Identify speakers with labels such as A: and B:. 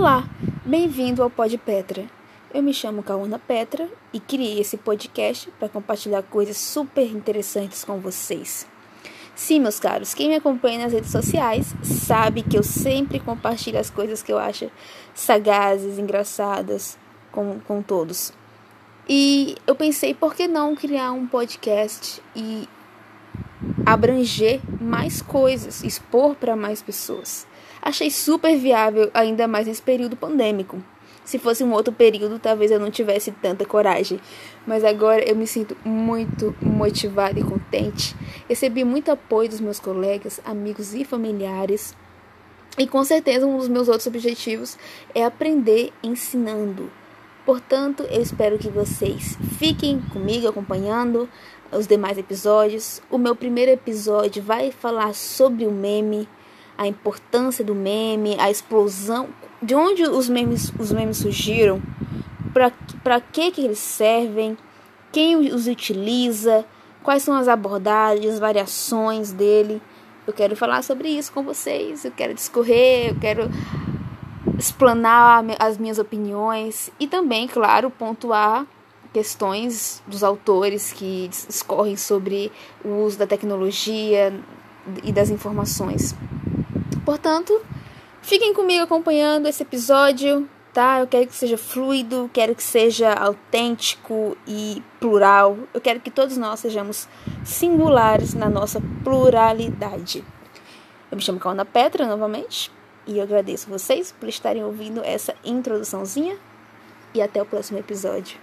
A: Olá, bem-vindo ao Pod Petra. Eu me chamo Kauna Petra e criei esse podcast para compartilhar coisas super interessantes com vocês. Sim, meus caros, quem me acompanha nas redes sociais sabe que eu sempre compartilho as coisas que eu acho sagazes, engraçadas com, com todos. E eu pensei, por que não criar um podcast e abranger mais coisas, expor para mais pessoas? Achei super viável, ainda mais nesse período pandêmico. Se fosse um outro período, talvez eu não tivesse tanta coragem. Mas agora eu me sinto muito motivada e contente. Recebi muito apoio dos meus colegas, amigos e familiares. E com certeza um dos meus outros objetivos é aprender ensinando. Portanto, eu espero que vocês fiquem comigo acompanhando os demais episódios. O meu primeiro episódio vai falar sobre o meme a importância do meme, a explosão, de onde os memes, os memes surgiram, para que, que eles servem, quem os utiliza, quais são as abordagens, variações dele. Eu quero falar sobre isso com vocês, eu quero discorrer, eu quero explanar as minhas opiniões e também, claro, pontuar questões dos autores que discorrem sobre o uso da tecnologia e das informações. Portanto, fiquem comigo acompanhando esse episódio, tá? Eu quero que seja fluido, quero que seja autêntico e plural. Eu quero que todos nós sejamos singulares na nossa pluralidade. Eu me chamo Kauna Petra novamente e eu agradeço vocês por estarem ouvindo essa introduçãozinha e até o próximo episódio.